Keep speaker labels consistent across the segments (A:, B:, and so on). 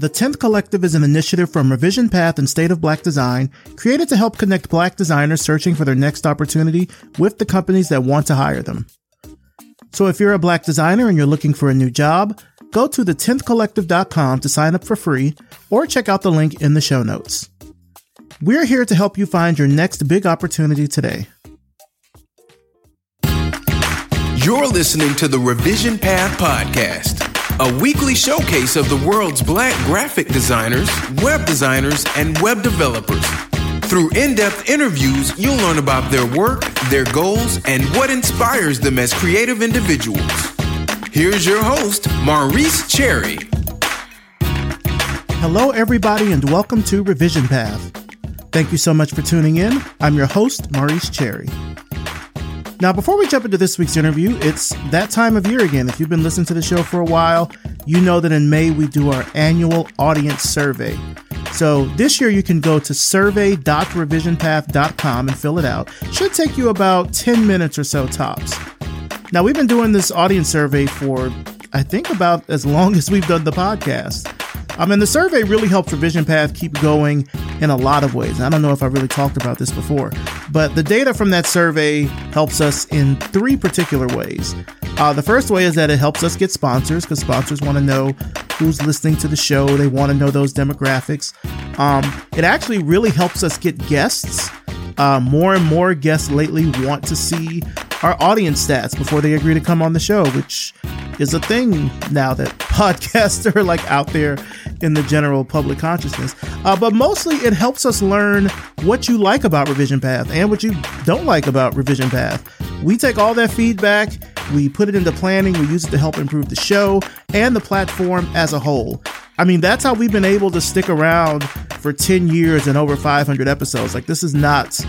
A: The 10th Collective is an initiative from Revision Path and State of Black Design created to help connect black designers searching for their next opportunity with the companies that want to hire them. So if you're a black designer and you're looking for a new job, go to the10thcollective.com to sign up for free or check out the link in the show notes. We're here to help you find your next big opportunity today.
B: You're listening to the Revision Path Podcast, a weekly showcase of the world's black graphic designers, web designers, and web developers. Through in depth interviews, you'll learn about their work, their goals, and what inspires them as creative individuals. Here's your host, Maurice Cherry.
A: Hello, everybody, and welcome to Revision Path. Thank you so much for tuning in. I'm your host, Maurice Cherry. Now, before we jump into this week's interview, it's that time of year again. If you've been listening to the show for a while, you know that in May we do our annual audience survey. So this year you can go to survey.revisionpath.com and fill it out. Should take you about 10 minutes or so tops. Now, we've been doing this audience survey for, I think, about as long as we've done the podcast. I mean, the survey really helps Revision Path keep going in a lot of ways. I don't know if I really talked about this before, but the data from that survey helps us in three particular ways. Uh, the first way is that it helps us get sponsors because sponsors want to know who's listening to the show. They want to know those demographics. Um, it actually really helps us get guests. Uh, more and more guests lately want to see our audience stats before they agree to come on the show, which is a thing now that podcasts are like out there in the general public consciousness. Uh, but mostly it helps us learn what you like about Revision Path and what you don't like about Revision Path. We take all that feedback, we put it into planning, we use it to help improve the show and the platform as a whole. I mean, that's how we've been able to stick around for 10 years and over 500 episodes. Like, this is not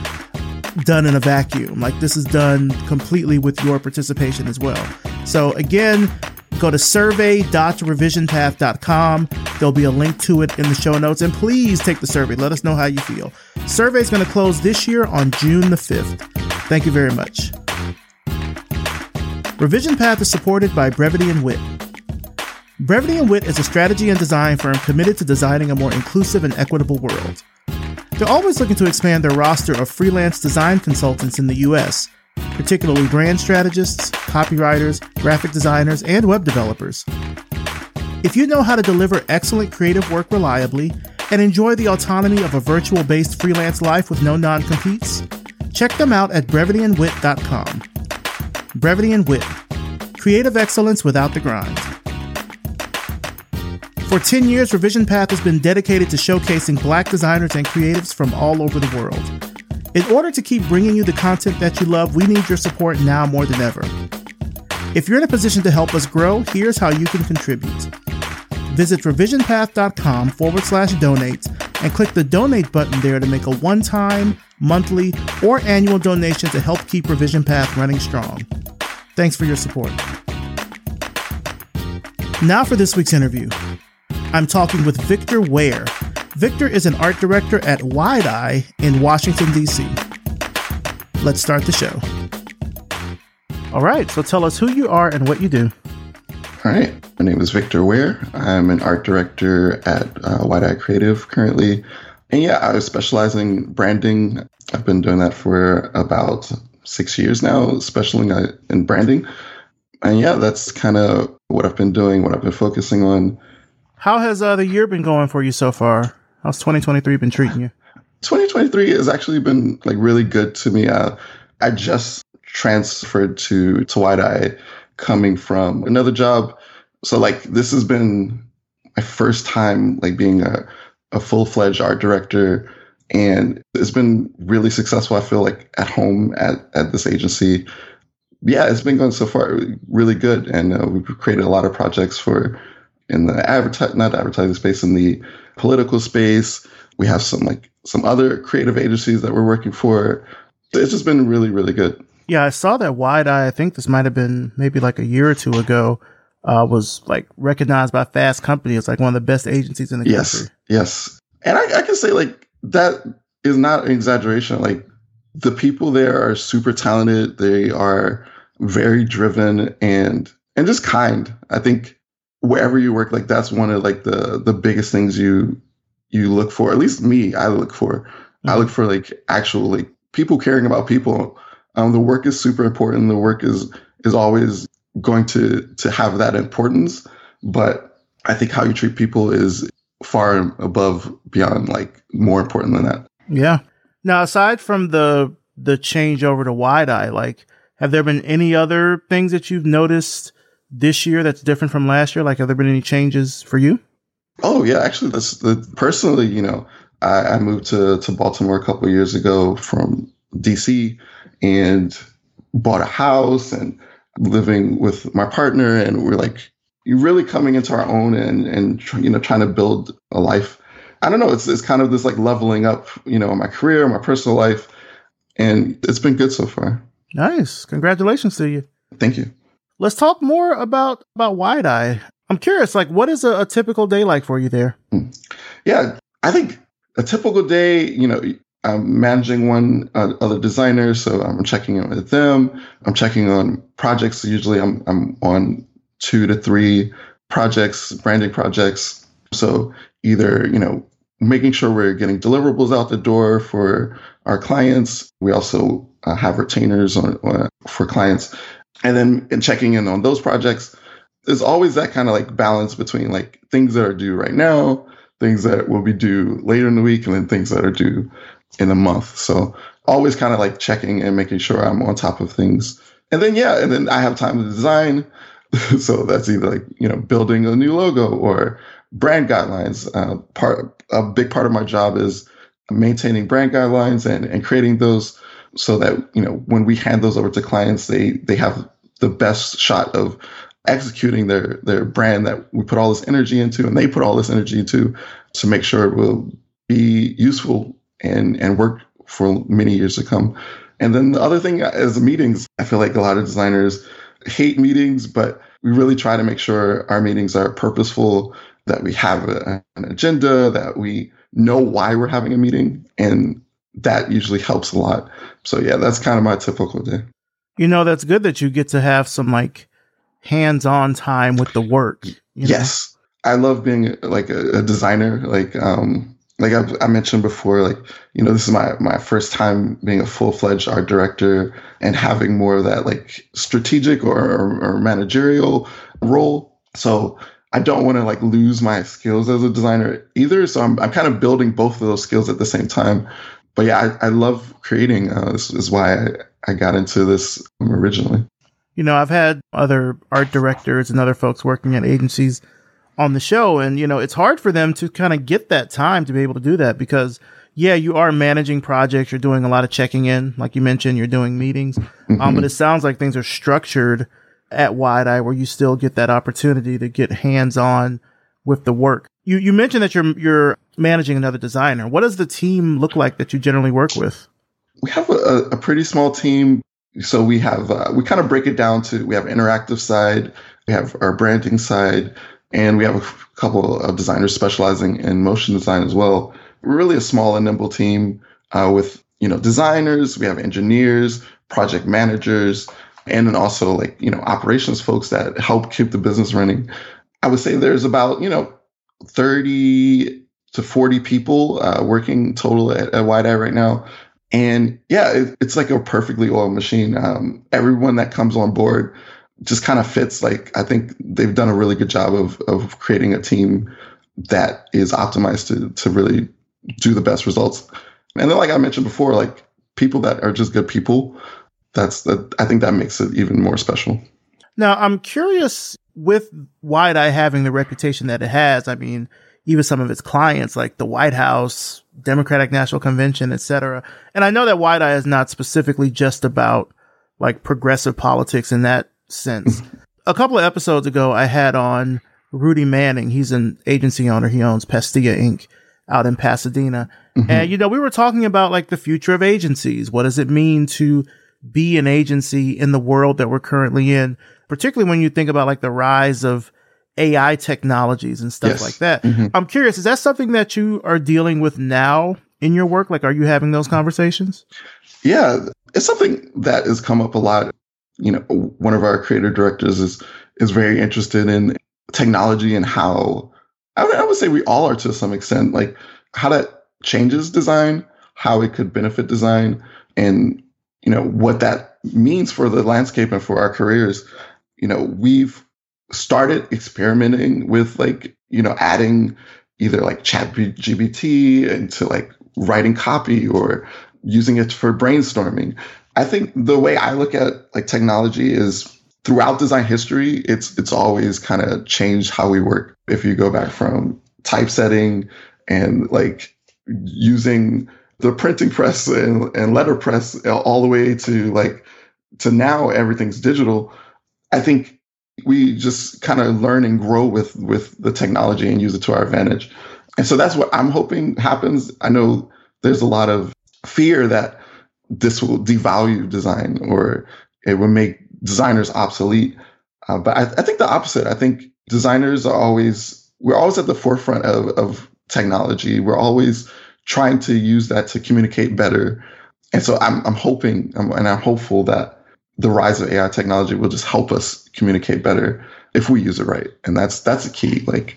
A: done in a vacuum. Like, this is done completely with your participation as well. So, again, go to survey.revisionpath.com. There'll be a link to it in the show notes. And please take the survey. Let us know how you feel. Survey is going to close this year on June the 5th. Thank you very much. Revision Path is supported by Brevity and Wit. Brevity and Wit is a strategy and design firm committed to designing a more inclusive and equitable world. They're always looking to expand their roster of freelance design consultants in the US, particularly brand strategists, copywriters, graphic designers, and web developers. If you know how to deliver excellent creative work reliably and enjoy the autonomy of a virtual based freelance life with no non competes, check them out at brevityandwit.com. Brevity and Wit Creative excellence without the grind. For 10 years, Revision Path has been dedicated to showcasing black designers and creatives from all over the world. In order to keep bringing you the content that you love, we need your support now more than ever. If you're in a position to help us grow, here's how you can contribute. Visit revisionpath.com forward slash donate and click the donate button there to make a one time, monthly, or annual donation to help keep Revision Path running strong. Thanks for your support. Now for this week's interview. I'm talking with Victor Ware. Victor is an art director at Wide Eye in Washington, D.C. Let's start the show. All right, so tell us who you are and what you do.
C: All right, my name is Victor Ware. I'm an art director at uh, Wide Eye Creative currently. And yeah, I was specializing in branding. I've been doing that for about six years now, specializing in branding. And yeah, that's kind of what I've been doing, what I've been focusing on.
A: How has uh, the year been going for you so far? How's 2023 been treating you?
C: 2023 has actually been like really good to me. Uh, I just transferred to to Wide Eye, coming from another job. So like this has been my first time like being a, a full fledged art director, and it's been really successful. I feel like at home at at this agency. Yeah, it's been going so far really good, and uh, we've created a lot of projects for in the advertise not advertising space in the political space. We have some like some other creative agencies that we're working for. It's just been really, really good.
A: Yeah, I saw that Wide Eye. I think this might have been maybe like a year or two ago. Uh, was like recognized by Fast Company as like one of the best agencies in the
C: yes,
A: country.
C: Yes, and I, I can say like that is not an exaggeration. Like the people there are super talented. They are very driven and and just kind. I think wherever you work, like that's one of like the the biggest things you you look for. At least me, I look for. Mm-hmm. I look for like actual like people caring about people. Um, the work is super important. The work is is always going to to have that importance, but I think how you treat people is far above beyond like more important than that.
A: Yeah. Now, aside from the the change over to wide eye, like, have there been any other things that you've noticed this year that's different from last year? Like, have there been any changes for you?
C: Oh yeah, actually, this the, personally, you know, I, I moved to to Baltimore a couple years ago from DC and bought a house and living with my partner, and we're like you really coming into our own and and you know trying to build a life. I don't know. It's it's kind of this like leveling up, you know, my career, my personal life, and it's been good so far.
A: Nice. Congratulations to you.
C: Thank you.
A: Let's talk more about about Wide Eye. I'm curious, like, what is a, a typical day like for you there? Hmm.
C: Yeah, I think a typical day, you know, I'm managing one uh, other designer, so I'm checking in with them. I'm checking on projects. Usually, I'm I'm on two to three projects, branding projects. So either you know making sure we're getting deliverables out the door for our clients. We also uh, have retainers on, uh, for clients, and then and checking in on those projects. There's always that kind of like balance between like things that are due right now, things that will be due later in the week, and then things that are due in a month. So always kind of like checking and making sure I'm on top of things. And then yeah, and then I have time to design. so that's either like you know building a new logo or brand guidelines. Uh, part a big part of my job is maintaining brand guidelines and, and creating those so that you know when we hand those over to clients, they they have the best shot of executing their their brand that we put all this energy into and they put all this energy into to make sure it will be useful and and work for many years to come. And then the other thing is meetings. I feel like a lot of designers hate meetings, but we really try to make sure our meetings are purposeful, that we have a, an agenda, that we know why we're having a meeting, and that usually helps a lot. So yeah, that's kind of my typical day.
A: You know, that's good that you get to have some like hands-on time with the work.
C: Yes. Know? I love being like a, a designer. Like, um, like I, I, mentioned before, like you know, this is my my first time being a full fledged art director and having more of that like strategic or, or, or managerial role. So I don't want to like lose my skills as a designer either. So I'm I'm kind of building both of those skills at the same time. But yeah, I, I love creating. Uh, this is why I, I got into this originally.
A: You know, I've had other art directors and other folks working at agencies on the show. And, you know, it's hard for them to kind of get that time to be able to do that because, yeah, you are managing projects. You're doing a lot of checking in. Like you mentioned, you're doing meetings. Mm-hmm. Um, but it sounds like things are structured at Wide Eye where you still get that opportunity to get hands on with the work. You, you mentioned that you're, you're managing another designer. What does the team look like that you generally work with?
C: We have a, a pretty small team. So we have, uh, we kind of break it down to, we have interactive side, we have our branding side, and we have a couple of designers specializing in motion design as well. We're really a small and nimble team uh, with you know designers. We have engineers, project managers, and then also like you know operations folks that help keep the business running. I would say there's about you know 30 to 40 people uh, working total at, at Wide Eye right now. And yeah, it, it's like a perfectly oiled machine. Um, everyone that comes on board just kind of fits. Like I think they've done a really good job of of creating a team that is optimized to to really do the best results. And then, like I mentioned before, like people that are just good people. That's that. I think that makes it even more special.
A: Now, I'm curious with Wide Eye having the reputation that it has. I mean, even some of its clients, like the White House, Democratic National Convention, etc. And I know that Wide Eye is not specifically just about like progressive politics in that sense. a couple of episodes ago, I had on Rudy Manning. He's an agency owner. He owns Pastilla Inc. out in Pasadena. Mm-hmm. And, you know, we were talking about like the future of agencies. What does it mean to be an agency in the world that we're currently in? Particularly when you think about like the rise of AI technologies and stuff yes. like that. Mm-hmm. I'm curious, is that something that you are dealing with now in your work? Like, are you having those conversations?
C: Yeah, it's something that has come up a lot you know, one of our creative directors is is very interested in technology and how I would, I would say we all are to some extent, like how that changes design, how it could benefit design, and you know what that means for the landscape and for our careers. You know, we've started experimenting with like you know adding either like chat gpt into like writing copy or using it for brainstorming i think the way i look at like technology is throughout design history it's it's always kind of changed how we work if you go back from typesetting and like using the printing press and, and letterpress all the way to like to now everything's digital i think we just kind of learn and grow with with the technology and use it to our advantage. And so that's what I'm hoping happens. I know there's a lot of fear that this will devalue design or it will make designers obsolete. Uh, but I, I, think the opposite. I think designers are always we're always at the forefront of, of technology. We're always trying to use that to communicate better. And so I'm, I'm hoping and I'm hopeful that the rise of AI technology will just help us communicate better if we use it right. And that's that's the key. Like,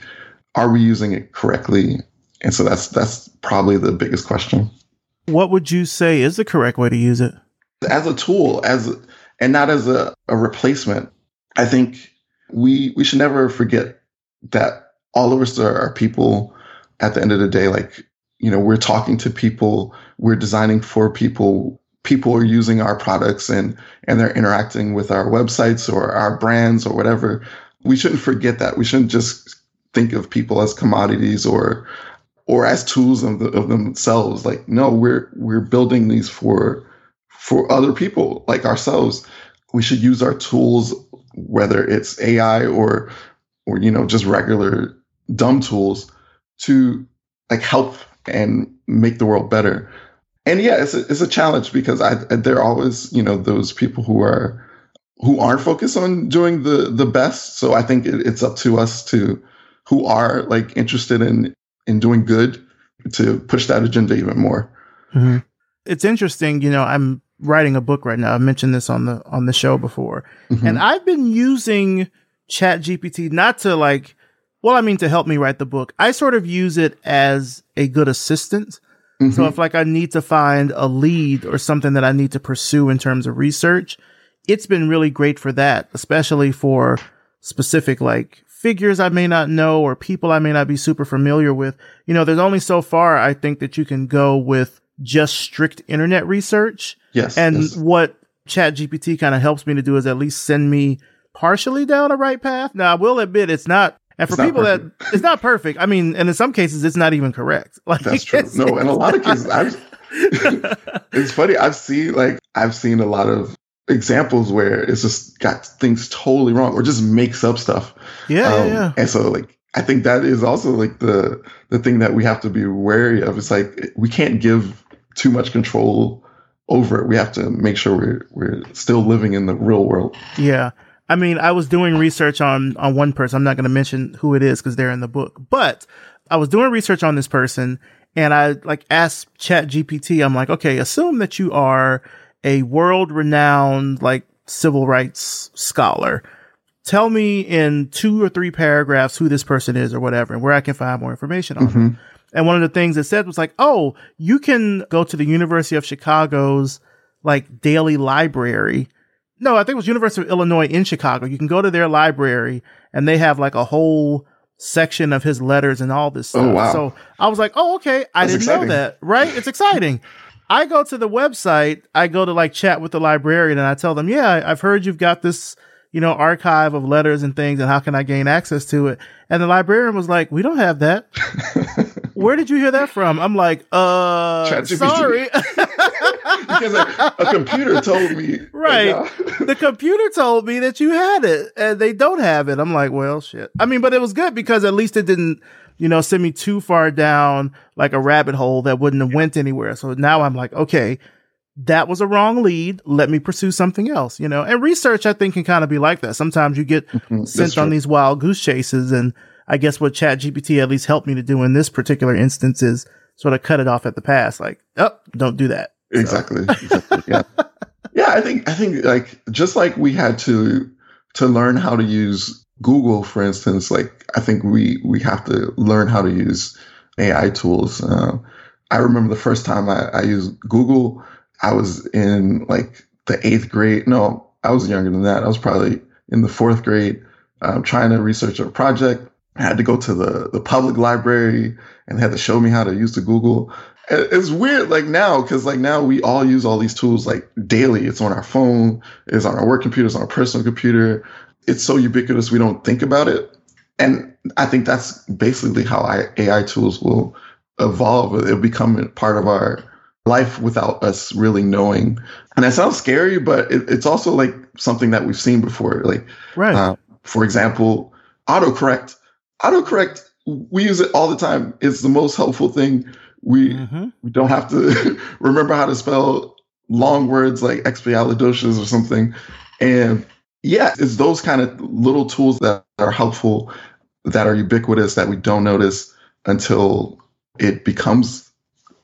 C: are we using it correctly? And so that's that's probably the biggest question.
A: What would you say is the correct way to use it?
C: As a tool, as and not as a, a replacement. I think we we should never forget that all of us are, are people at the end of the day. Like, you know, we're talking to people, we're designing for people, people are using our products and and they're interacting with our websites or our brands or whatever. We shouldn't forget that. We shouldn't just think of people as commodities or or as tools of, the, of themselves. Like no we're we're building these for for other people like ourselves. We should use our tools whether it's ai or or you know just regular dumb tools to like help and make the world better and yeah, it's a, it's a challenge because I there are always you know those people who are who aren't focused on doing the the best. So I think it, it's up to us to who are like interested in in doing good to push that agenda even more.
A: Mm-hmm. It's interesting, you know. I'm writing a book right now. I've mentioned this on the on the show before, mm-hmm. and I've been using Chat GPT not to like, well, I mean to help me write the book. I sort of use it as a good assistant Mm-hmm. So if like I need to find a lead or something that I need to pursue in terms of research, it's been really great for that, especially for specific like figures I may not know or people I may not be super familiar with. You know, there's only so far I think that you can go with just strict internet research.
C: Yes.
A: And
C: yes.
A: what Chat GPT kind of helps me to do is at least send me partially down a right path. Now I will admit it's not and for people perfect. that it's not perfect, I mean, and in some cases it's not even correct.
C: Like that's true. No, in a lot of cases, I've. it's funny. I've seen like I've seen a lot of examples where it's just got things totally wrong or just makes up stuff.
A: Yeah, um, yeah, yeah.
C: And so like I think that is also like the the thing that we have to be wary of. It's like we can't give too much control over it. We have to make sure we're we're still living in the real world.
A: Yeah. I mean, I was doing research on on one person. I'm not going to mention who it is because they're in the book, but I was doing research on this person, and I like asked Chat GPT. I'm like, okay, assume that you are a world renowned like civil rights scholar. Tell me in two or three paragraphs who this person is or whatever, and where I can find more information on mm-hmm. them. And one of the things it said was like, oh, you can go to the University of Chicago's like daily library no, I think it was University of Illinois in Chicago. You can go to their library and they have like a whole section of his letters and all this oh, stuff. Oh, wow. So I was like, oh, okay. I That's didn't exciting. know that. Right? It's exciting. I go to the website, I go to like chat with the librarian and I tell them, yeah, I've heard you've got this, you know, archive of letters and things and how can I gain access to it? And the librarian was like, we don't have that. Where did you hear that from? I'm like, uh, sorry.
C: because a, a, computer told me.
A: Right. the computer told me that you had it and they don't have it. I'm like, well, shit. I mean, but it was good because at least it didn't, you know, send me too far down like a rabbit hole that wouldn't have went anywhere. So now I'm like, okay, that was a wrong lead. Let me pursue something else, you know, and research I think can kind of be like that. Sometimes you get mm-hmm. sent on these wild goose chases and I guess what Chat GPT at least helped me to do in this particular instance is sort of cut it off at the pass. Like, oh, don't do that.
C: Exactly. Exactly. Yeah. yeah. I think, I think like, just like we had to, to learn how to use Google, for instance, like I think we we have to learn how to use AI tools. Uh, I remember the first time I, I used Google, I was in like the eighth grade. No, I was younger than that. I was probably in the fourth grade, um, trying to research a project. I had to go to the the public library and had to show me how to use the Google. It's weird, like now, because like now we all use all these tools like daily. It's on our phone, it's on our work computers, on our personal computer. It's so ubiquitous we don't think about it. And I think that's basically how AI tools will evolve. It'll become part of our life without us really knowing. And that sounds scary, but it, it's also like something that we've seen before. Like,
A: right. Uh,
C: for example, autocorrect. Autocorrect, we use it all the time. It's the most helpful thing. We mm-hmm. we don't have to remember how to spell long words like expialidocious or something. And yeah, it's those kind of little tools that are helpful, that are ubiquitous, that we don't notice until it becomes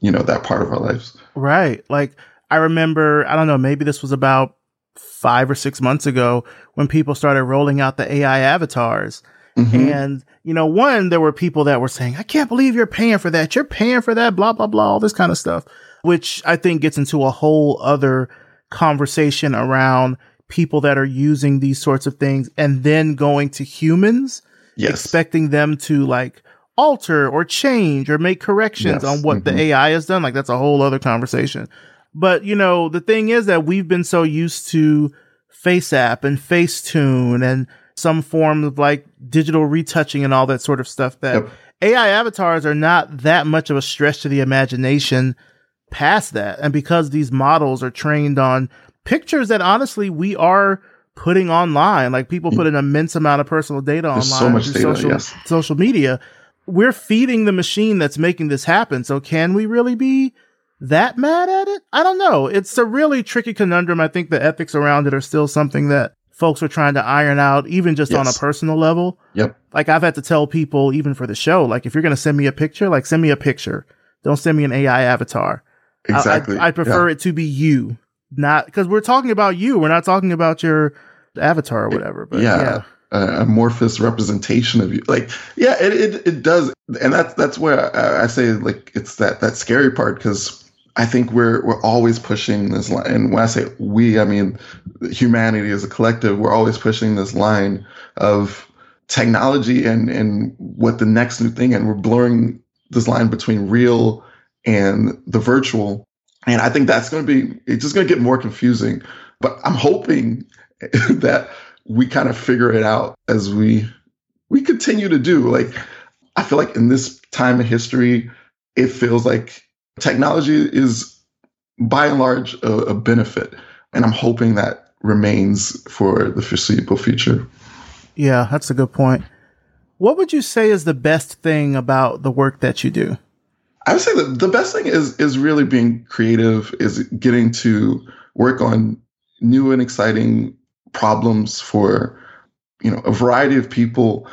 C: you know that part of our lives
A: right like i remember i don't know maybe this was about five or six months ago when people started rolling out the ai avatars mm-hmm. and you know one there were people that were saying i can't believe you're paying for that you're paying for that blah blah blah all this kind of stuff which i think gets into a whole other conversation around people that are using these sorts of things and then going to humans yes. expecting them to like alter or change or make corrections yes. on what mm-hmm. the AI has done. Like that's a whole other conversation. But you know, the thing is that we've been so used to FaceApp and Facetune and some form of like digital retouching and all that sort of stuff that yep. AI avatars are not that much of a stretch to the imagination past that. And because these models are trained on pictures that honestly we are putting online, like people put an immense amount of personal data There's online so much data, social, yes. social media we're feeding the machine that's making this happen. So can we really be that mad at it? I don't know. It's a really tricky conundrum. I think the ethics around it are still something that folks are trying to iron out, even just yes. on a personal level.
C: Yep.
A: Like I've had to tell people, even for the show, like if you're going to send me a picture, like send me a picture. Don't send me an AI avatar.
C: Exactly.
A: I, I, prefer yeah. it to be you, not because we're talking about you. We're not talking about your avatar or whatever. But yeah. yeah
C: uh, amorphous representation of you. Like, yeah, it, it, it does. And that's, that's where I, I say like, it's that, that scary part. Cause I think we're, we're always pushing this line. And when I say we, I mean, humanity as a collective, we're always pushing this line of technology and, and what the next new thing, and we're blurring this line between real and the virtual. And I think that's going to be, it's just going to get more confusing. But I'm hoping that we kind of figure it out as we we continue to do. Like I feel like in this time of history, it feels like technology is by and large a, a benefit, and I'm hoping that remains for the foreseeable future.
A: Yeah, that's a good point. What would you say is the best thing about the work that you do?
C: I would say that the best thing is is really being creative, is getting to work on new and exciting problems for you know a variety of people.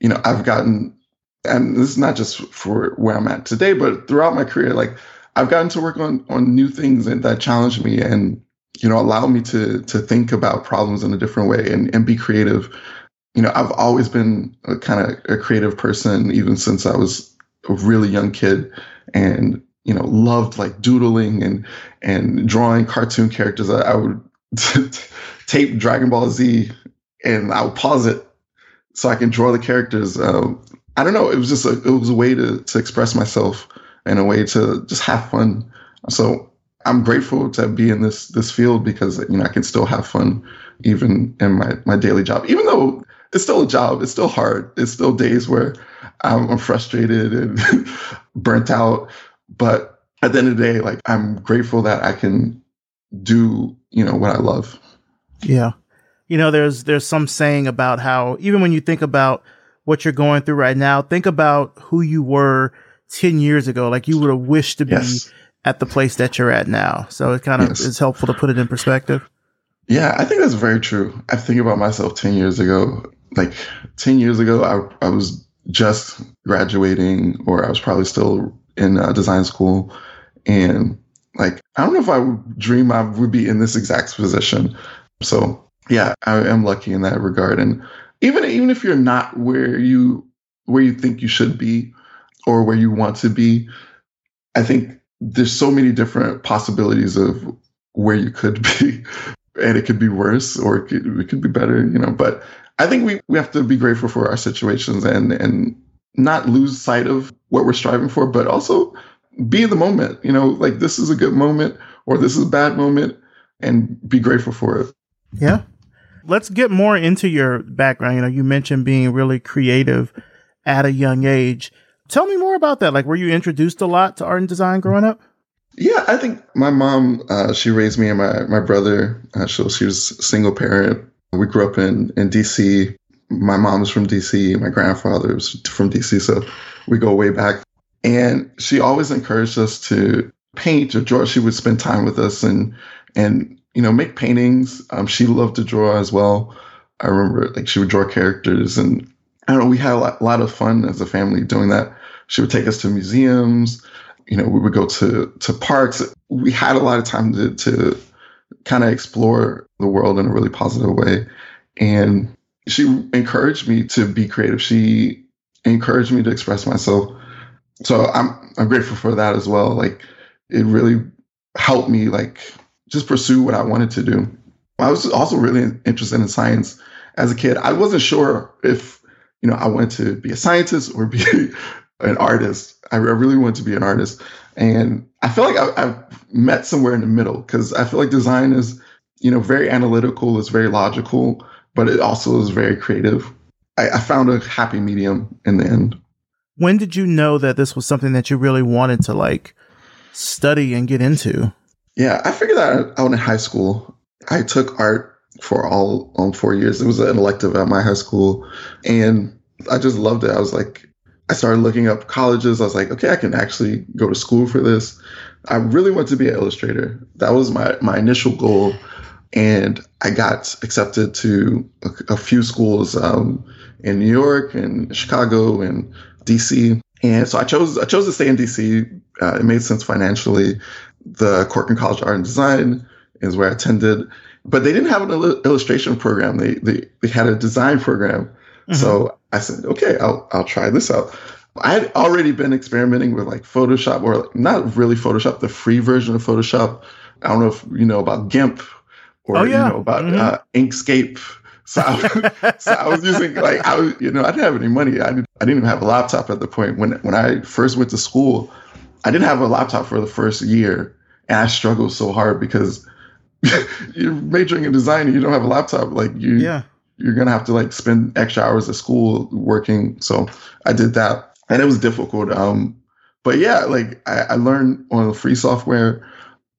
C: You know i've gotten and this is not just for where i'm at today but throughout my career like i've gotten to work on on new things that, that challenge me and you know allow me to to think about problems in a different way and, and be creative. You know i've always been a kind of a creative person even since i was a really young kid and you know loved like doodling and and drawing cartoon characters. I, I would tape Dragon Ball Z and I would pause it so I can draw the characters. Um, I don't know. It was just a, it was a way to, to express myself and a way to just have fun. So I'm grateful to be in this, this field because, you know, I can still have fun even in my, my daily job, even though it's still a job. It's still hard. It's still days where I'm, I'm frustrated and burnt out. But at the end of the day, like I'm grateful that I can do, you know, what I love.
A: Yeah. You know, there's there's some saying about how even when you think about what you're going through right now, think about who you were 10 years ago. Like you would have wished to yes. be at the place that you're at now. So it kind of yes. is helpful to put it in perspective.
C: Yeah, I think that's very true. I think about myself 10 years ago. Like 10 years ago, I, I was just graduating, or I was probably still in uh, design school. And like, I don't know if I would dream I would be in this exact position. So yeah, I am lucky in that regard. And even even if you're not where you where you think you should be or where you want to be, I think there's so many different possibilities of where you could be, and it could be worse or it could, it could be better, you know. But I think we, we have to be grateful for our situations and and not lose sight of what we're striving for, but also be in the moment. You know, like this is a good moment or this is a bad moment, and be grateful for it.
A: Yeah. Let's get more into your background. You know, you mentioned being really creative at a young age. Tell me more about that. Like, were you introduced a lot to art and design growing up?
C: Yeah, I think my mom, uh, she raised me and my, my brother. Uh, she, she was a single parent. We grew up in, in DC. My mom's from DC. My grandfather was from DC. So we go way back. And she always encouraged us to paint or draw. She would spend time with us and, and, you know, make paintings. Um, she loved to draw as well. I remember like she would draw characters and I don't know, we had a lot, lot of fun as a family doing that. She would take us to museums. You know, we would go to to parks. We had a lot of time to to kind of explore the world in a really positive way. And she encouraged me to be creative. She encouraged me to express myself. So I'm I'm grateful for that as well. Like it really helped me like just pursue what I wanted to do. I was also really interested in science as a kid. I wasn't sure if you know I wanted to be a scientist or be an artist. I really wanted to be an artist. And I feel like I, have met somewhere in the middle because I feel like design is, you know, very analytical, it's very logical, but it also is very creative. I, I found a happy medium in the end.
A: When did you know that this was something that you really wanted to like study and get into?
C: Yeah, I figured that out in high school. I took art for all, all four years. It was an elective at my high school, and I just loved it. I was like, I started looking up colleges. I was like, okay, I can actually go to school for this. I really want to be an illustrator. That was my my initial goal, and I got accepted to a, a few schools um, in New York and Chicago and DC. And so I chose I chose to stay in DC. Uh, it made sense financially. The Corcoran College of Art and Design is where I attended, but they didn't have an il- illustration program. They, they they had a design program. Mm-hmm. So I said, okay, I'll I'll try this out. I had already been experimenting with like Photoshop or like, not really Photoshop, the free version of Photoshop. I don't know if you know about GIMP or oh, yeah. you know about mm-hmm. uh, Inkscape. So I, so I was using like I was, you know, I didn't have any money. I, did, I didn't even have a laptop at the point when when I first went to school. I didn't have a laptop for the first year, and I struggled so hard because you're majoring in design and you don't have a laptop. Like you,
A: yeah
C: you're gonna have to like spend extra hours at school working. So I did that, and it was difficult. Um, but yeah, like I, I learned on the free software,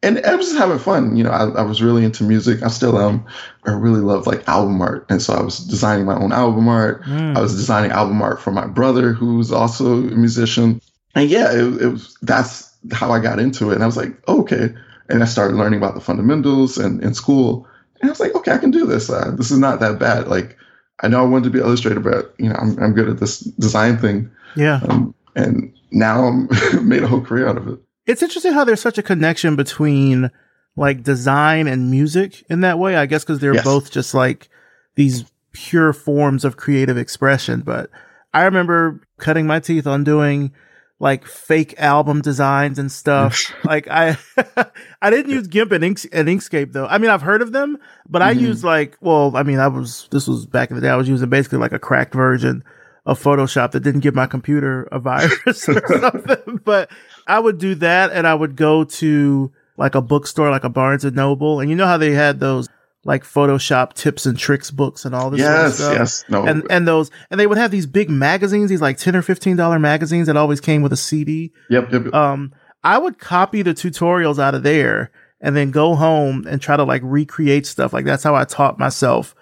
C: and I was just having fun. You know, I, I was really into music. I still am. I really love like album art, and so I was designing my own album art. Mm. I was designing album art for my brother, who's also a musician. And yeah, it, it was that's how I got into it. And I was like, oh, okay. And I started learning about the fundamentals and in school. And I was like, okay, I can do this. Uh, this is not that bad. Like, I know I wanted to be an illustrator, but you know, I'm I'm good at this design thing.
A: Yeah. Um,
C: and now I'm made a whole career out of it.
A: It's interesting how there's such a connection between like design and music in that way. I guess because they're yes. both just like these pure forms of creative expression. But I remember cutting my teeth on doing like fake album designs and stuff. like I, I didn't use GIMP and, Inks- and Inkscape though. I mean, I've heard of them, but mm-hmm. I used like, well, I mean, I was, this was back in the day. I was using basically like a cracked version of Photoshop that didn't give my computer a virus or something. But I would do that and I would go to like a bookstore, like a Barnes and Noble. And you know how they had those like Photoshop tips and tricks books and all this
C: yes,
A: sort of
C: Yes,
A: no. And and those and they would have these big magazines, these like ten or fifteen dollar magazines that always came with a CD.
C: Yep, yep, yep.
A: Um, I would copy the tutorials out of there and then go home and try to like recreate stuff. Like that's how I taught myself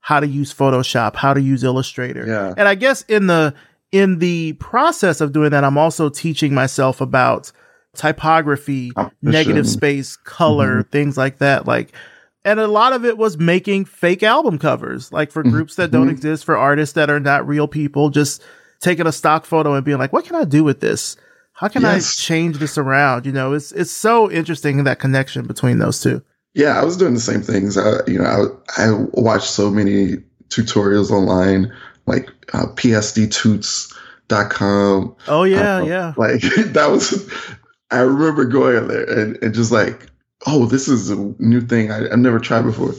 A: how to use Photoshop, how to use Illustrator.
C: Yeah.
A: And I guess in the in the process of doing that, I'm also teaching myself about typography, negative space, color, mm-hmm. things like that. Like and a lot of it was making fake album covers, like for mm-hmm. groups that don't mm-hmm. exist, for artists that are not real people, just taking a stock photo and being like, what can I do with this? How can yes. I change this around? You know, it's it's so interesting that connection between those two.
C: Yeah, I was doing the same things. Uh, you know, I I watched so many tutorials online, like uh, psdtuts.com.
A: Oh yeah,
C: uh,
A: yeah.
C: Like that was, I remember going there and, and just like, oh, this is a new thing I, have never tried before.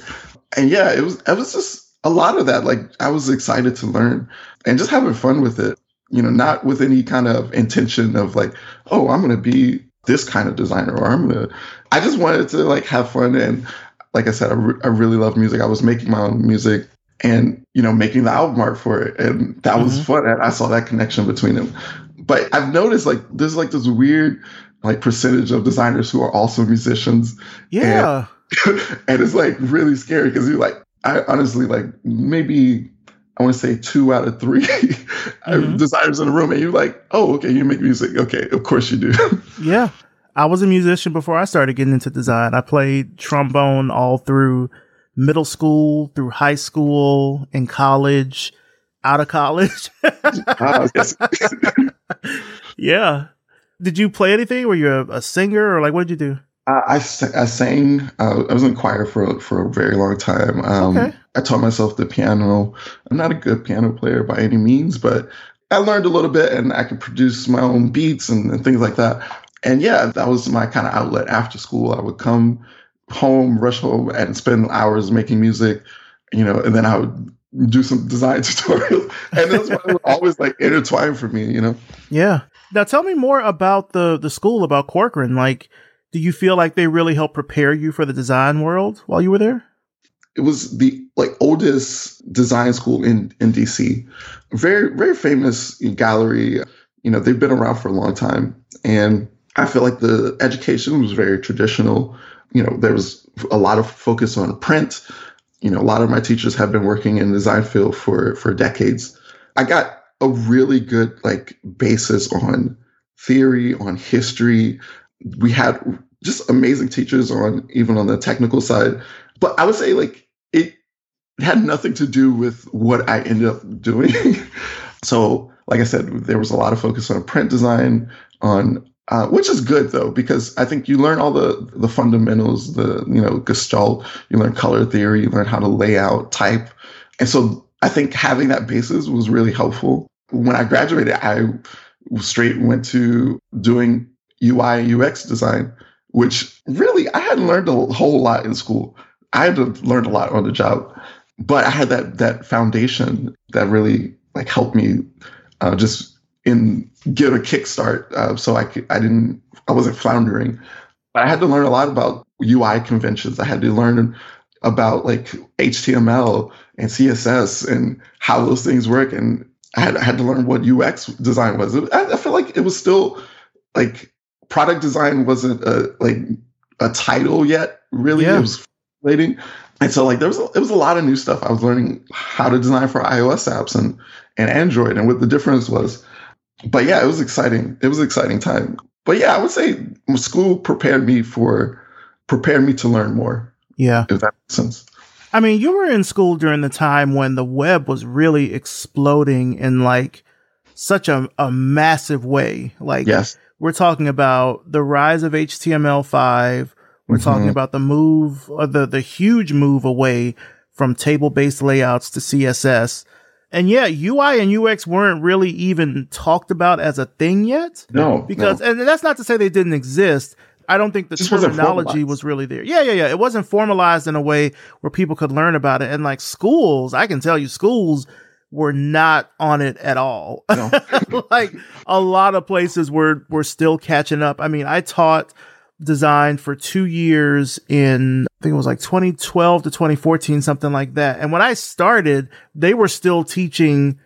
C: And yeah, it was, it was just a lot of that. Like I was excited to learn and just having fun with it, you know, not with any kind of intention of like, oh, I'm going to be this kind of designer or I'm to, I just wanted to like have fun. And like I said, I, re- I really love music. I was making my own music and you know making the album art for it and that was mm-hmm. fun and i saw that connection between them but i've noticed like there's like this weird like percentage of designers who are also musicians.
A: Yeah.
C: And, and it's like really scary because you're like i honestly like maybe i want to say two out of 3 mm-hmm. designers in the room and you're like oh okay you make music. Okay of course you do.
A: Yeah. I was a musician before i started getting into design. I played trombone all through middle school through high school and college, out of college. Ah, yeah. Did you play anything? Were you a, a singer or like what did you do?
C: Uh, I, I sang. Uh, I was in choir for for a very long time. Um, okay. I taught myself the piano. I'm not a good piano player by any means, but I learned a little bit, and I could produce my own beats and, and things like that. And yeah, that was my kind of outlet after school. I would come home, rush home, and spend hours making music, you know, and then I would do some design tutorials, and that's why it was always like intertwined for me, you know.
A: Yeah. Now, tell me more about the the school about Corcoran. Like, do you feel like they really helped prepare you for the design world while you were there?
C: It was the like oldest design school in in DC, very very famous gallery. You know, they've been around for a long time, and I feel like the education was very traditional you know, there was a lot of focus on print. You know, a lot of my teachers have been working in the design field for for decades. I got a really good like basis on theory, on history. We had just amazing teachers on even on the technical side. But I would say like it, had nothing to do with what I ended up doing. so, like I said, there was a lot of focus on print design, on uh, which is good though because I think you learn all the the fundamentals, the you know Gestalt, you learn color theory, you learn how to lay out, type, and so I think having that basis was really helpful. When I graduated, I straight went to doing UI and UX design, which really I hadn't learned a whole lot in school. I had to learn a lot on the job, but I had that that foundation that really like helped me uh, just in get a kickstart. Uh, so I I didn't I wasn't floundering. But I had to learn a lot about UI conventions. I had to learn about like HTML and CSS and how those things work. And I had, I had to learn what UX design was. I, I feel like it was still like product design wasn't a, like a title yet. Really, yeah. it was waiting. And so like there was a, it was a lot of new stuff. I was learning how to design for iOS apps and and Android and what the difference was but yeah, it was exciting. It was an exciting time. But yeah, I would say school prepared me for prepared me to learn more.
A: Yeah.
C: If that makes sense.
A: I mean, you were in school during the time when the web was really exploding in like such a, a massive way. Like
C: yes.
A: we're talking about the rise of HTML5. We're mm-hmm. talking about the move, uh, the the huge move away from table based layouts to CSS. And yeah, UI and UX weren't really even talked about as a thing yet.
C: No,
A: because
C: no.
A: and that's not to say they didn't exist. I don't think the Just terminology was really there. Yeah, yeah, yeah. It wasn't formalized in a way where people could learn about it. And like schools, I can tell you, schools were not on it at all. No. like a lot of places were were still catching up. I mean, I taught design for two years in, I think it was like 2012 to 2014, something like that. And when I started, they were still teaching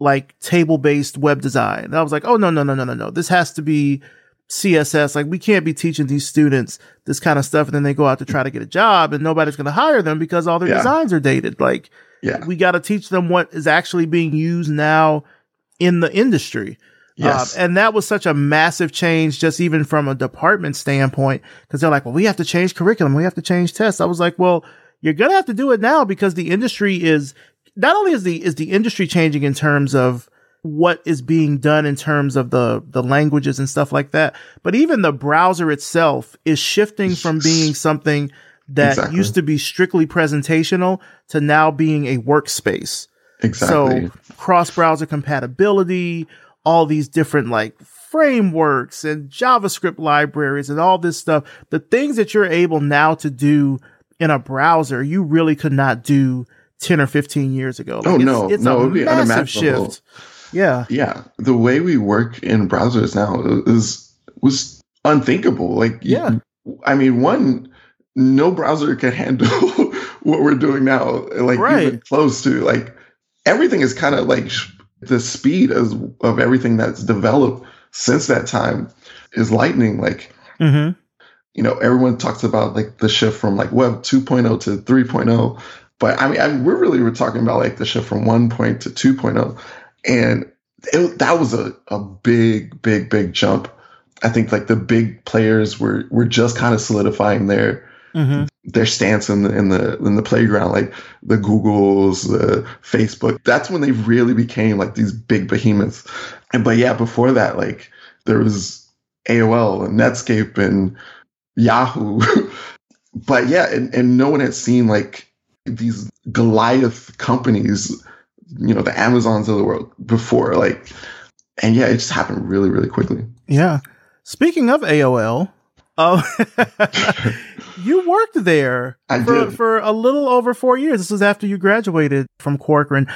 A: like table based web design. And I was like, oh, no, no, no, no, no, no. This has to be CSS. Like we can't be teaching these students this kind of stuff. And then they go out to try to get a job and nobody's going to hire them because all their yeah. designs are dated. Like
C: yeah.
A: we got to teach them what is actually being used now in the industry.
C: Yes.
A: Uh, and that was such a massive change, just even from a department standpoint, because they're like, well, we have to change curriculum. We have to change tests. I was like, well, you're going to have to do it now because the industry is not only is the, is the industry changing in terms of what is being done in terms of the, the languages and stuff like that, but even the browser itself is shifting from being something that
C: Exactly.
A: used to be strictly presentational to now being a workspace.
C: Exactly.
A: So cross browser compatibility, all these different like frameworks and JavaScript libraries and all this stuff. The things that you're able now to do in a browser, you really could not do 10 or 15 years ago.
C: Oh,
A: it's,
C: no.
A: it's
C: No,
A: a
C: it would be
A: massive shift. Yeah.
C: yeah, the way we work in browsers now is was unthinkable. Like,
A: Yeah.
C: I mean, one, no browser can handle what we're doing now. Like,
A: Right.
C: even close to like everything is kind of like the speed as of everything that's developed since that time is lightning. Like,
A: mm-hmm.
C: you know, everyone talks about like the shift from like web 2.0 to 3.0. But I mean, I, we're really we're talking about like the shift from 1. to 2.0. And it, that was a, a big, big, big jump. I think like the big players were were just kind of solidifying their
A: hmm
C: their stance in the in the in the playground, like the Googles, the Facebook. That's when they really became like these big behemoths. And but yeah, before that, like there was AOL and Netscape and Yahoo. but yeah, and, and no one had seen like these Goliath companies, you know, the Amazons of the world before. Like, and yeah, it just happened really, really quickly.
A: Yeah. Speaking of AOL, oh, um, you worked there
C: I
A: for,
C: did.
A: for a little over four years. This was after you graduated from Corcoran.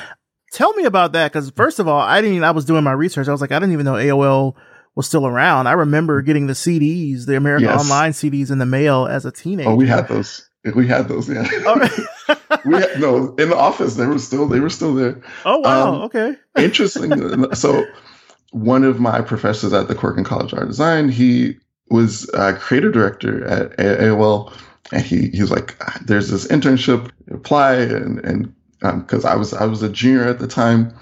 A: Tell me about that, because first of all, I didn't. I was doing my research. I was like, I didn't even know AOL was still around. I remember getting the CDs, the American
C: Yes.
A: Online CDs, in the mail as a teenager.
C: Oh, we had those. We had those. Yeah.
A: Oh,
C: we had, no in the office. They were still. They were still there.
A: oh, wow.
C: Um,
A: okay.
C: interesting. so, one of my professors at the Corcoran College of Art Design, he was a creative director at AOL, and he he was like, "Ah, "There's this internship, apply," and and because I was I was a junior at the time,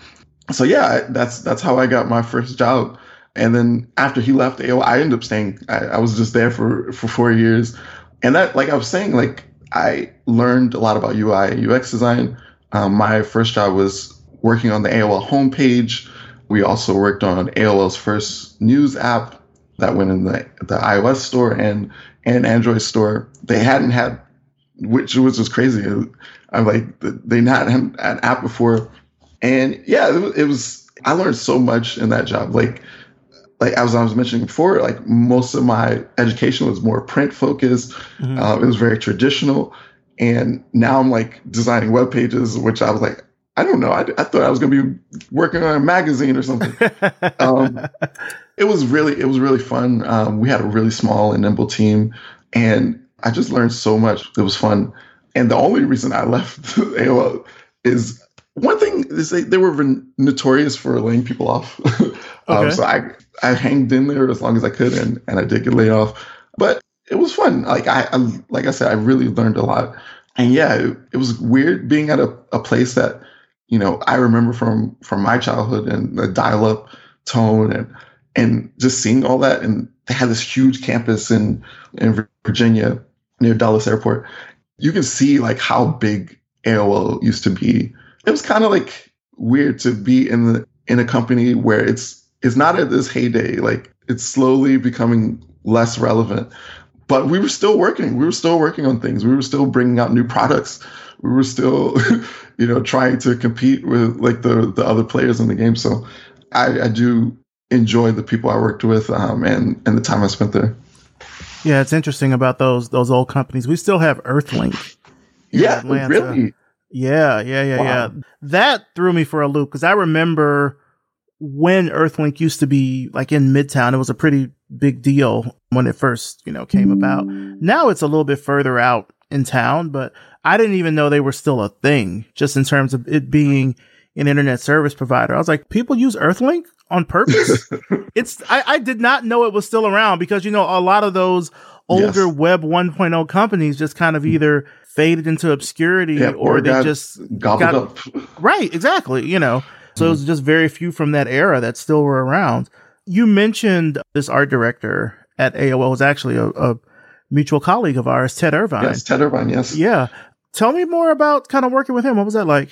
C: so yeah, that's that's how I got my first job. And then after he left AOL, I ended up staying. I, I was just there for for four years, and that like I was saying, like I learned a lot about UI and UX design. Um, my first job was working on the AOL homepage. We also worked on AOL's first news app that went in the, the iOS store and and Android store. They hadn't had, which was just crazy. I'm like, they not had an app before, and yeah, it was. I learned so much in that job. Like, like as I was mentioning before, like most of my education was more print focused.
A: Mhm.
C: Uh, it was very traditional. And now I'm like designing web pages, which I was like, I don't know. I, I thought I was going to be working on a magazine or something. um, it was really, it was really fun. Um, we had a really small and nimble team, and I just learned so much. It was fun. And the only reason I left AOL is one thing is they, they were notorious for laying people off. um, so I I hanged in there as long as I could, and and I did get laid off, but it was fun. Like I, I like I said, I really learned a lot. And yeah, it, it was weird being at a, a place that you know I remember from from my childhood and the dial up tone and and just seeing all that. And they had this huge campus in in Virginia near Dulles Airport. You can see like how big AOL used to be. It was kind of like weird to be in the in a company where it's it's not at this heyday. Like it's slowly becoming less relevant. But we were still working. We were still working on things. We were still bringing out new products. We were still, you know, trying to compete with like the the other players in the game. So I, I do enjoy the people I worked with um, and and the time I spent there.
A: yeah, it's interesting about those those old companies. We still have Earthlink.
C: Yeah, really.
A: Yeah, yeah, yeah,
C: Wow.
A: yeah. That threw me for a loop because I remember when Earthlink used to be like in Midtown, it was a pretty big deal when it first, you know, came about. Now it's a little bit further out in town, but I didn't even know they were still a thing just in terms of it being an internet service provider. I was like, people use Earthlink on purpose? it's, I, I did not know it was still around because, you know, a lot of those older
C: Yes.
A: web 1.0 companies just kind of either faded into obscurity
C: Yeah,
A: or,
C: or
A: they just
C: Gobbled
A: got-
C: up.
A: Right, exactly. You know, so it was just very few from that era that still were around. You mentioned this art director at AOL was actually a, a mutual colleague of ours, Ted Irvine.
C: Yes, Ted Irvine. Yes.
A: Yeah. Tell me more about kind of working with him. What was that like?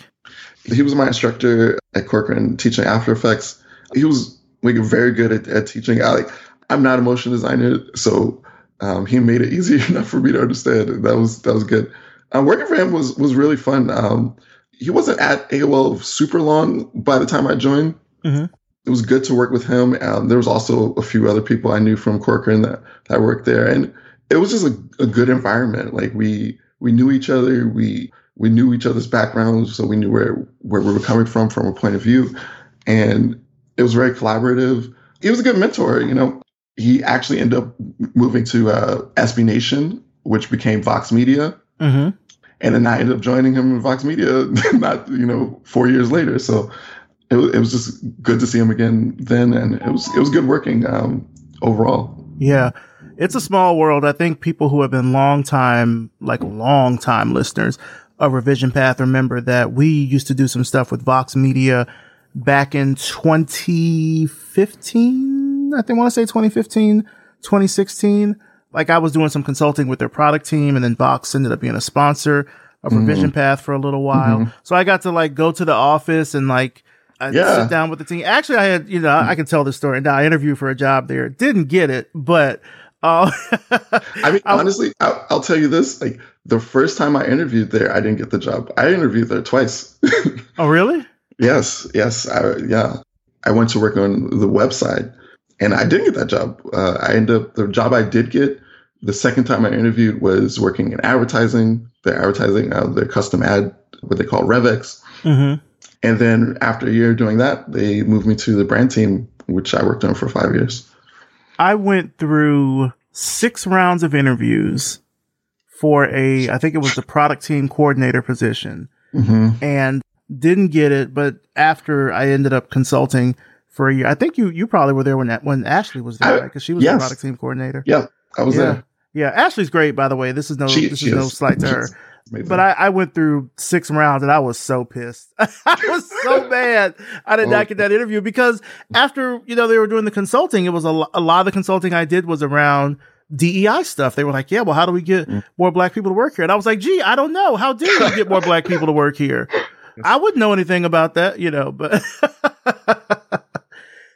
C: he was my instructor at Corcoran teaching After Effects. He was like very good at, at teaching. I like I'm not a motion designer, so Um, he made it easy enough for me to understand. That was that was good. Um, working for him was was really fun. Um, he wasn't at AOL super long by the time I joined. Mm-hmm. It was good to work with him. Um, there was also a few other people I knew from Corcoran that that worked there, and it was just a, a good environment. Like we we knew each other. We we knew each other's backgrounds, so we knew where where we were coming from from a point of view, and it was very collaborative. He was a good mentor. You know, he actually ended up moving to uh, SB Nation, which became Vox Media. Mm-hmm. And then I ended up joining him in Vox Media, not you know four years later. So it was, it was just good to see him again then, and it was it was good working um, overall.
A: Yeah, it's a small world. I think people who have been long time, like long time listeners of Revision Path, remember that we used to do some stuff with Vox Media back in 2015. I think I want to say 2015, 2016 like I was doing some consulting with their product team and then Vox ended up being a sponsor of mm-hmm. Path for a little while. Mm-hmm. So I got to like go to the office and like I yeah. sit down with the team. Actually, I had, you know, I can tell this story. Now I interviewed for a job there. Didn't get it, but uh,
C: I mean, honestly, I'll, I'll, tell you this: like the first time I interviewed there, I didn't get the job. I interviewed there twice.
A: oh, really?
C: Yes, yes, I, yeah. I went to work on the website, and I didn't get that job. Uh, I ended up the job I did get. The second time I interviewed was working in advertising. The advertising, uh, the custom ad, what they call Revex. Mm-hmm. And then after a year doing that, they moved me to the brand team, which I worked on for five years.
A: I went through six rounds of interviews for a, I think it was the product team coordinator position, mm-hmm. and didn't get it. But after I ended up consulting for a year. I think you you probably were there when that when Ashley was there, because right? she was yes. the product team coordinator.
C: Yeah, I was
A: yeah.
C: there.
A: Yeah, Ashley's great, by the way. This is no she, this is, is no slight to her. But I, I, went through six rounds and I was so pissed. I was so mad I did not get that interview because after you know they were doing the consulting, it was a, a lot of the consulting I did was around DEI stuff. They were like, "Yeah, well, how do we get mm. more black people to work here?" And I was like, "Gee, I don't know. How do we get more black people to work here?" I wouldn't know anything about that, you know, but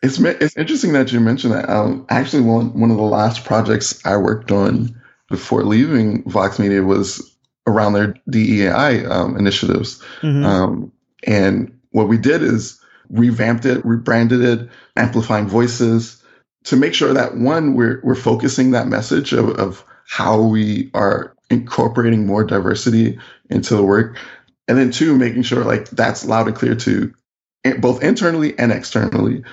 C: It's it's interesting that you mentioned that. Um, actually, one one of the last projects I worked on before leaving Vox Media was around their DEI um, initiatives, mm-hmm. um, and what we did is revamped it, rebranded it, amplifying voices to make sure that one we're we're focusing that message of, of how we are incorporating more diversity into the work, and then two making sure like that's loud and clear to both internally and externally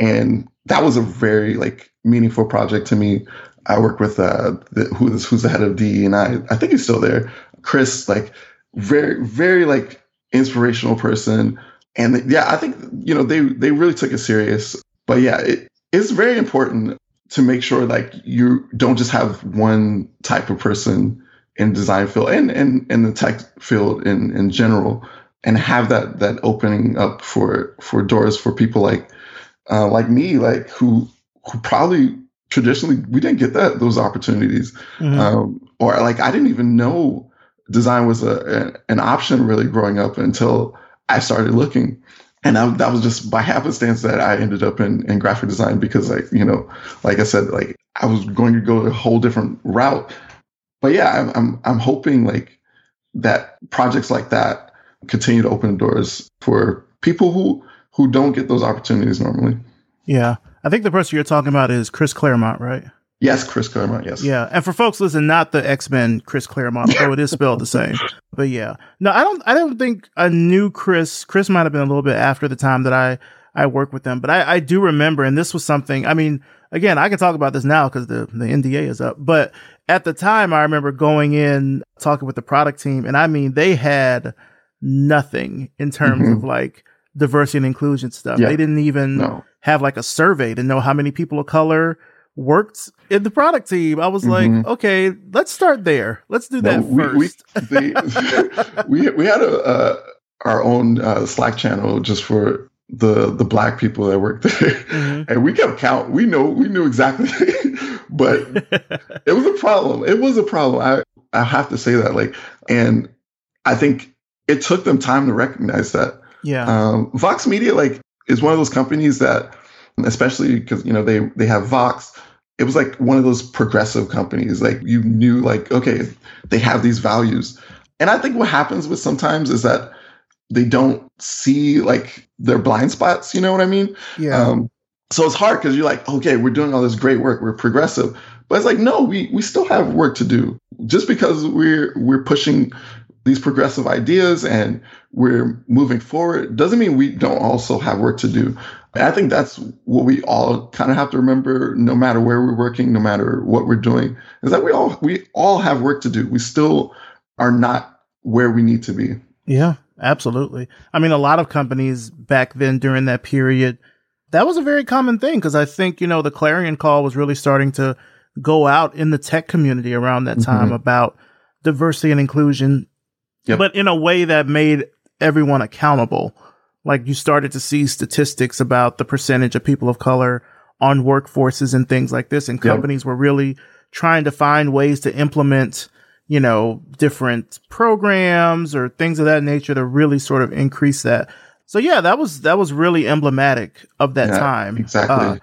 C: and that was a very like meaningful project to me. I work with uh, the, who's who's the head of DE, and I I think he's still there. Chris, like very very like inspirational person, and yeah, I think you know they they really took it serious. But yeah, it, it's very important to make sure like you don't just have one type of person in design field and and in the tech field in in general, and have that that opening up for for doors for people like uh, like me, like who who probably traditionally we didn't get that those opportunities, mm-hmm. um, or like I didn't even know design was a, a, an option really growing up until I started looking. And I, that was just by happenstance that I ended up in, in graphic design because like, you know, like I said, like I was going to go a whole different route. But yeah, I'm, I'm, I'm hoping like that projects like that continue to open doors for people who who don't get those opportunities normally.
A: Yeah. I think the person you're talking about is Chris Claremont, right?
C: Yes, Chris Claremont. Yes.
A: Yeah, and for folks listen, not the X Men Chris Claremont, though it is spelled the same. But yeah, no, I don't. I don't think I knew Chris. Chris might have been a little bit after the time that I I worked with them, but I, I do remember, and this was something. I mean, again, I can talk about this now because the the NDA is up. But at the time, I remember going in talking with the product team, and I mean, they had nothing in terms mm-hmm. of like diversity and inclusion stuff. Yeah. They didn't even no. have like a survey to know how many people of color worked in the product team. I was mm-hmm. like, okay, let's start there. Let's do no, that we, first. We,
C: they, we, we had a, uh, our own uh, Slack channel just for the the black people that worked there, mm-hmm. and we kept count. We know we knew exactly, but it was a problem. It was a problem. I I have to say that like, and I think it took them time to recognize that
A: yeah.
C: Um, Vox Media like is one of those companies that, especially because you know they they have Vox, it was like one of those progressive companies. Like you knew, like okay, they have these values. And I think what happens with sometimes is that they don't see like their blind spots. You know what I mean?
A: Yeah. Um,
C: so it's hard because you're like, okay, we're doing all this great work, we're progressive, but it's like, no, we we still have work to do. Just because we're we're pushing these progressive ideas and we're moving forward doesn't mean we don't also have work to do. And I think that's what we all kind of have to remember, no matter where we're working, no matter what we're doing, is that we all we all have work to do. We still are not where we need to be.
A: Yeah, absolutely. I mean, a lot of companies back then during that period, that was a very common thing because I think, you know, the clarion call was really starting to go out in the tech community around that time mm-hmm. about diversity and inclusion, yep. but in a way that made everyone accountable. Like you started to see statistics about the percentage of people of color on workforces and things like this. And companies yep. were really trying to find ways to implement you know, different programs or things of that nature to really sort of increase that. So yeah, that was that was really emblematic of that
C: yeah,
A: time.
C: Exactly. Uh,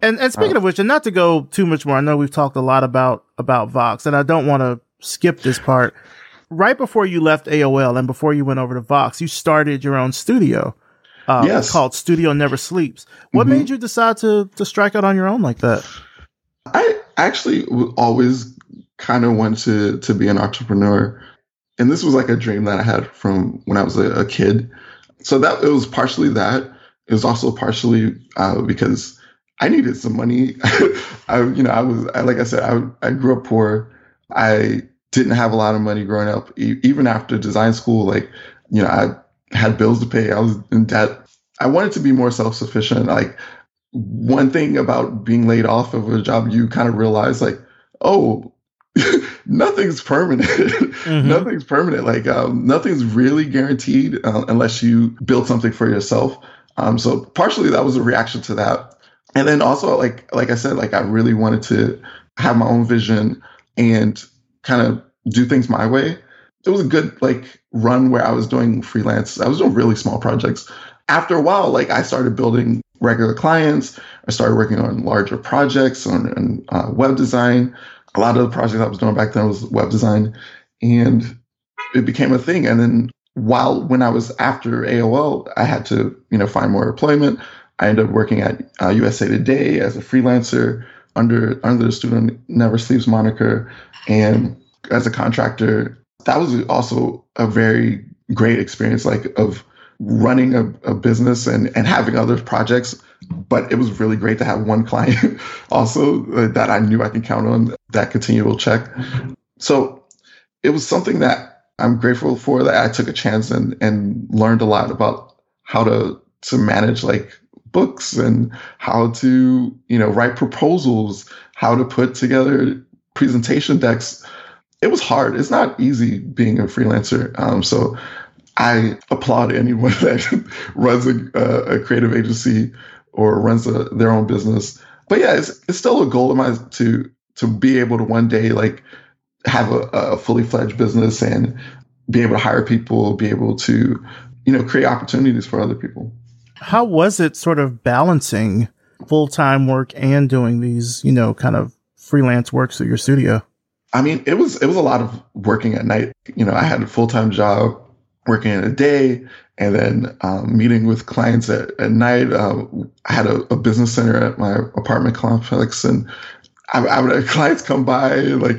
A: and and speaking uh, of which, and not to go too much more, I know we've talked a lot about about Vox, and I don't want to skip this part. Right before you left AOL and before you went over to Vox, you started your own studio. Uh, yes. called Studio Never Sleeps. What mm-hmm. made you decide to to strike out on your own like that?
C: I actually always kind of wanted to to be an entrepreneur, and this was like a dream that I had from when I was a, a kid. So that it was partially that. It was also partially uh, because I needed some money. I, you know, I was I, like I said, I I grew up poor. I didn't have a lot of money growing up. E- even after design school, like you know, I had bills to pay. I was in debt. I wanted to be more self sufficient. Like one thing about being laid off of a job, you kind of realize like, oh, nothing's permanent. Mm-hmm. nothing's permanent. Like um, nothing's really guaranteed uh, unless you build something for yourself. Um, so partially that was a reaction to that, and then also like like I said, like I really wanted to have my own vision and kind of do things my way. It was a good like run where I was doing freelance. I was doing really small projects. After a while, like I started building regular clients. I started working on larger projects on, uh, web design a lot of the projects I was doing back then was web design, and it became a thing. And then while when I was after AOL, I had to you know find more employment. I ended up working at uh, USA Today as a freelancer under under the Studio Never Sleeps moniker, and as a contractor. That was also a very great experience, like of running a, a business and and having other projects but it was really great to have one client also uh, that I knew I could count on that continual check. So it was something that I'm grateful for that I took a chance and and learned a lot about how to to manage like books and how to you know write proposals, how to put together presentation decks. It was hard. It's not easy being a freelancer. Um, so I applaud anyone that runs a, a creative agency or runs a, their own business. But yeah, it's, it's still a goal of mine to to be able to one day like have a, a fully fledged business and be able to hire people, be able to you know create opportunities for other people.
A: How was it sort of balancing full time work and doing these you know kind of freelance works at your studio?
C: I mean, it was it was a lot of working at night. You know, I had a full time job working in a day and then um, meeting with clients at, at night. Uh, I had a, a, business center at my apartment complex, and I, I would have clients come by like,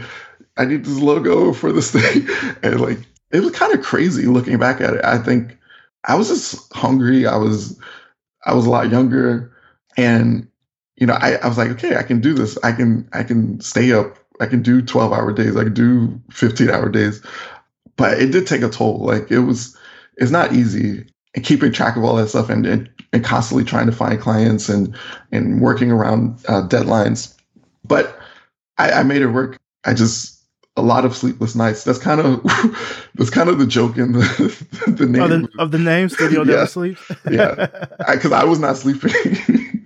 C: I need this logo for this thing, and like it was kind of crazy looking back at it. I think I was just hungry. I was I was a lot younger, and you know I, I was like, okay, I can do this. I can I can stay up. I can do twelve hour days. I can do fifteen hour days but it did take a toll. Like it was, it's not easy and keeping track of all that stuff and, and, and constantly trying to find clients and, and working around uh, deadlines. But I, I made it work. I just, a lot of sleepless nights. That's kind of that's kind of the joke in the the name
A: of the, of the name Studio yeah. Never Sleeps.
C: yeah, because I, I, was not sleeping.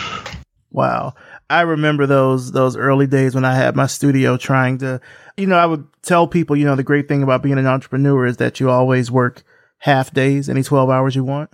A: wow, I remember those those early days when I had my studio trying to you know, I would tell people, you know, the great thing about being an entrepreneur is that you always work half days, any 12 hours you want.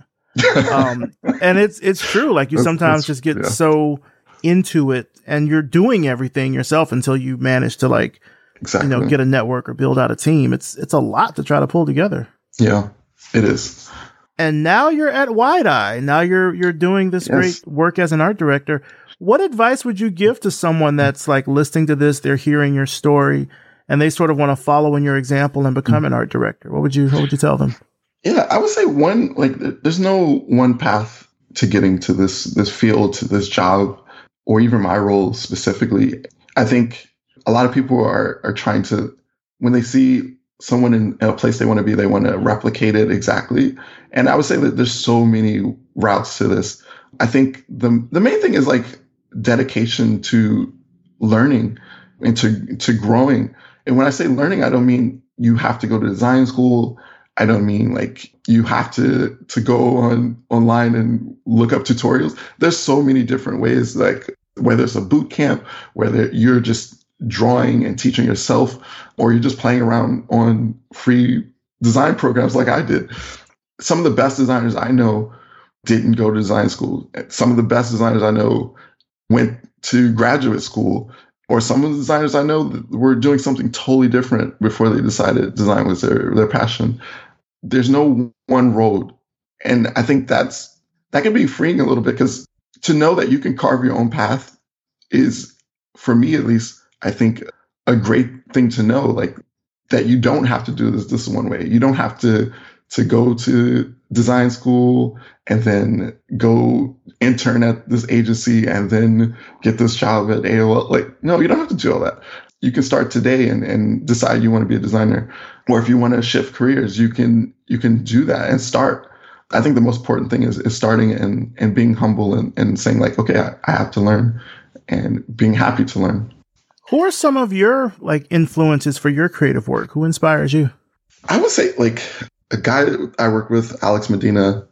A: um, and it's, it's true. Like you sometimes just get yeah. so into it and you're doing everything yourself until you manage to like
C: exactly.
A: you know get a network or build out a team. It's it's a lot to try to pull together.
C: Yeah, it is.
A: And now you're at Wide Eye. Now you're you're doing this yes. great work as an art director. What advice would you give to someone that's like listening to this, they're hearing your story, and they sort of want to follow in your example and become mm-hmm. an art director? What would you what would you tell them?
C: Yeah, I would say one like there's no one path to getting to this this field, to this job, or even my role specifically. I think a lot of people are are trying to when they see someone in a place they want to be, they want to replicate it exactly. And I would say that there's so many routes to this. I think the the main thing is like dedication to learning and to to growing. And when I say learning, I don't mean you have to go to design school. I don't mean like you have to to go on online and look up tutorials. There's so many different ways, like whether it's a boot camp, whether you're just drawing and teaching yourself, or you're just playing around on free design programs like I did. Some of the best designers I know didn't go to design school. Some of the best designers I know went to graduate school, or some of the designers I know were doing something totally different before they decided design was their, their passion. There's no one road. And I think that's that can be freeing a little bit because to know that you can carve your own path is, for me at least, I think a great thing to know, like that you don't have to do this this one way. You don't have to to go to design school and then go intern at this agency and then get this job at AOL. Like, no, you don't have to do all that. You can start today and, and decide you want to be a designer. Or if you want to shift careers, you can you can do that and start. I think the most important thing is, is starting and, and being humble and, and saying like, okay, I, I have to learn and being happy to learn.
A: Who are some of your like influences for your creative work? Who inspires you?
C: I would say like a guy I work with, Alex Medina.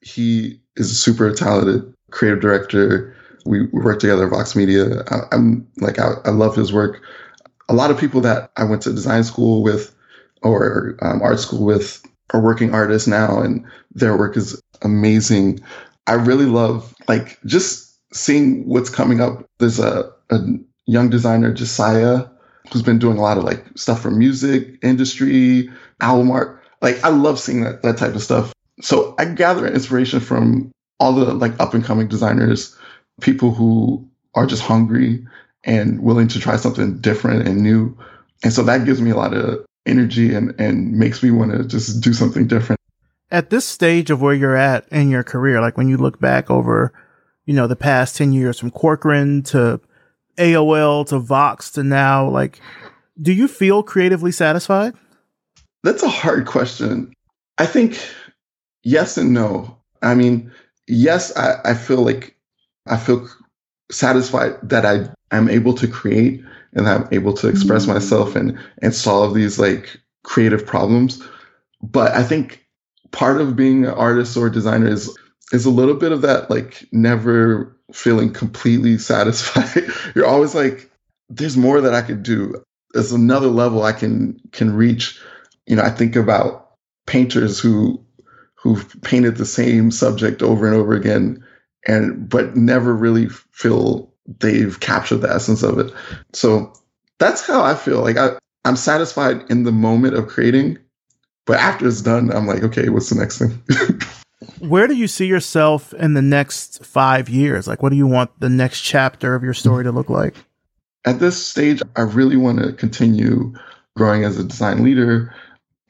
C: He is a super talented creative director. We, work together at Vox Media. I, am like I, I, love his work. A lot of people that I went to design school with or um, art school with are working artists now, and their work is amazing. I really love like just seeing what's coming up. There's a, a young designer Josiah, who's been doing a lot of like stuff for music industry, album art. Like I love seeing that that type of stuff. So I gather inspiration from all the like up and coming designers, people who are just hungry and willing to try something different and new. And so that gives me a lot of energy and, and makes me want to just do something different.
A: At this stage of where you're at in your career, like when you look back over, you know, the past 10 years from Corcoran to AOL to Vox to now, like, do you feel creatively satisfied?
C: That's a hard question. I think yes and no. I mean, yes, I, I feel like I feel satisfied that I am able to create and I'm able to express mm-hmm. myself and and solve these like creative problems. But I think part of being an artist or designer is is a little bit of that like never feeling completely satisfied. You're always like, there's more that I could do. There's another level I can can reach. You know, I think about painters who who've painted the same subject over and over again and but never really feel they've captured the essence of it. So that's how I feel. Like I, I'm satisfied in the moment of creating, but after it's done, I'm like, okay, what's the next thing?
A: where do you see yourself in the next five years? Like, what do you want the next chapter of your story to look like?
C: At this stage, I really want to continue growing as a design leader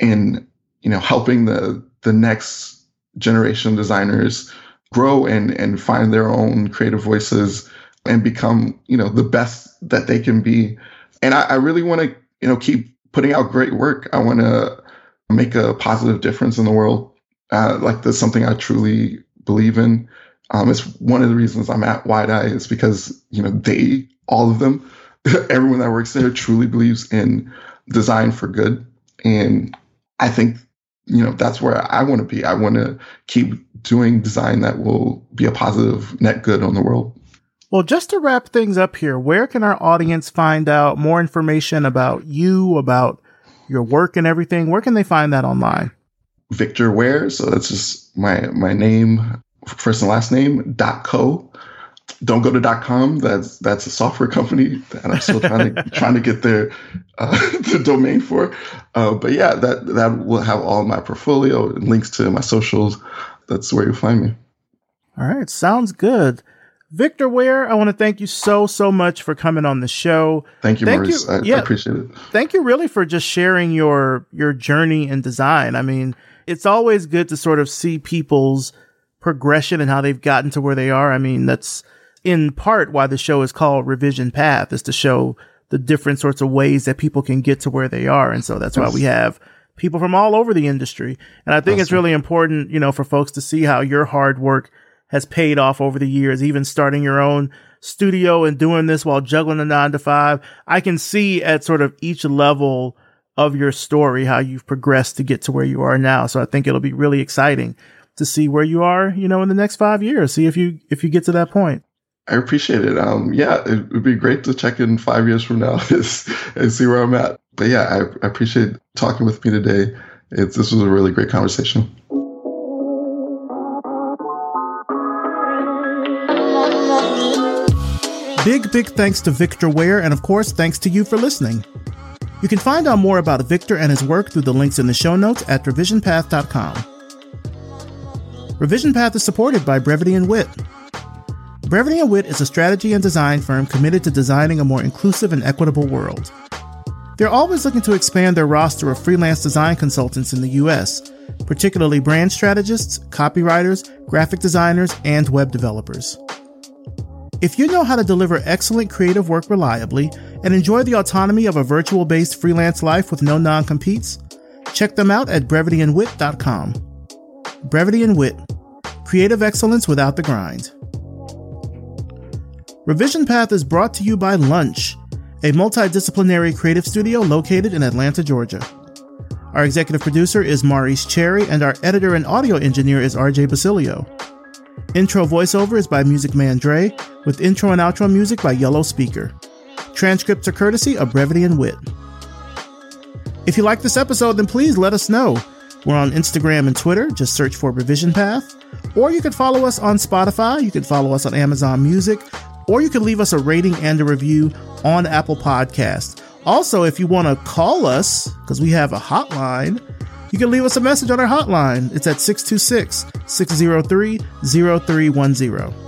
C: and, you know, helping the the next generation of designers grow and and find their own creative voices and become, you know, the best that they can be. And I, I really want to, you know, keep putting out great work. I want to make a positive difference in the world uh, like that's something I truly believe in. Um, it's one of the reasons I'm at Wide Eye is because you know they, all of them, everyone that works there truly believes in design for good, and I think you know that's where I want to be. I want to keep doing design that will be a positive net good on the world.
A: Well, just to wrap things up here, where can our audience find out more information about you, about your work and everything? Where can they find that online?
C: Victor Ware. So that's just my my name, first and last name dot co. don't go to dot .com. That's that's a software company that I'm still trying to trying to get their uh, the domain for. Uh, but yeah, that that will have all my portfolio and links to my socials. That's where you'll find me.
A: All right, sounds good. Victor Ware, I want to thank you so so much for coming on the show.
C: Thank you, thank Maurice. You, I, yeah, I appreciate it.
A: Thank you really for just sharing your your journey in design. I mean, it's always good to sort of see people's progression and how they've gotten to where they are. I mean, that's in part why the show is called Revision Path is to show the different sorts of ways that people can get to where they are. And so that's why we have people from all over the industry. And I think awesome. it's really important, you know, for folks to see how your hard work has paid off over the years, even starting your own studio and doing this while juggling a nine to five. I can see at sort of each level of your story how you've progressed to get to where you are now. So I think it'll be really exciting to see where you are, you know, in the next five years. See if you if you get to that point.
C: I appreciate it. Um, yeah, it would be great to check in five years from now and see where I'm at. But yeah, I, I appreciate talking with me today. It's, this was a really great conversation.
A: Big, big thanks to Victor Ware, and of course, thanks to you for listening. You can find out more about Victor and his work through the links in the show notes at revisionpath.com. Revision Path is supported by Brevity and Wit. Brevity and Wit is a strategy and design firm committed to designing a more inclusive and equitable world. They're always looking to expand their roster of freelance design consultants in the US, particularly brand strategists, copywriters, graphic designers, and web developers. If you know how to deliver excellent creative work reliably and enjoy the autonomy of a virtual based freelance life with no non competes, check them out at brevityandwit.com. Brevity and Wit Creative excellence without the grind. Revision Path is brought to you by Lunch, a multidisciplinary creative studio located in Atlanta, Georgia. Our executive producer is Maurice Cherry, and our editor and audio engineer is RJ Basilio. Intro voiceover is by Music Man Dre, with intro and outro music by Yellow Speaker. Transcripts are courtesy of Brevity and Wit. If you like this episode, then please let us know. We're on Instagram and Twitter. Just search for Revision Path. Or you can follow us on Spotify. You can follow us on Amazon Music. Or you can leave us a rating and a review on Apple Podcast. Also, if you want to call us, because we have a hotline, you can leave us a message on our hotline. It's at 626 603 0310.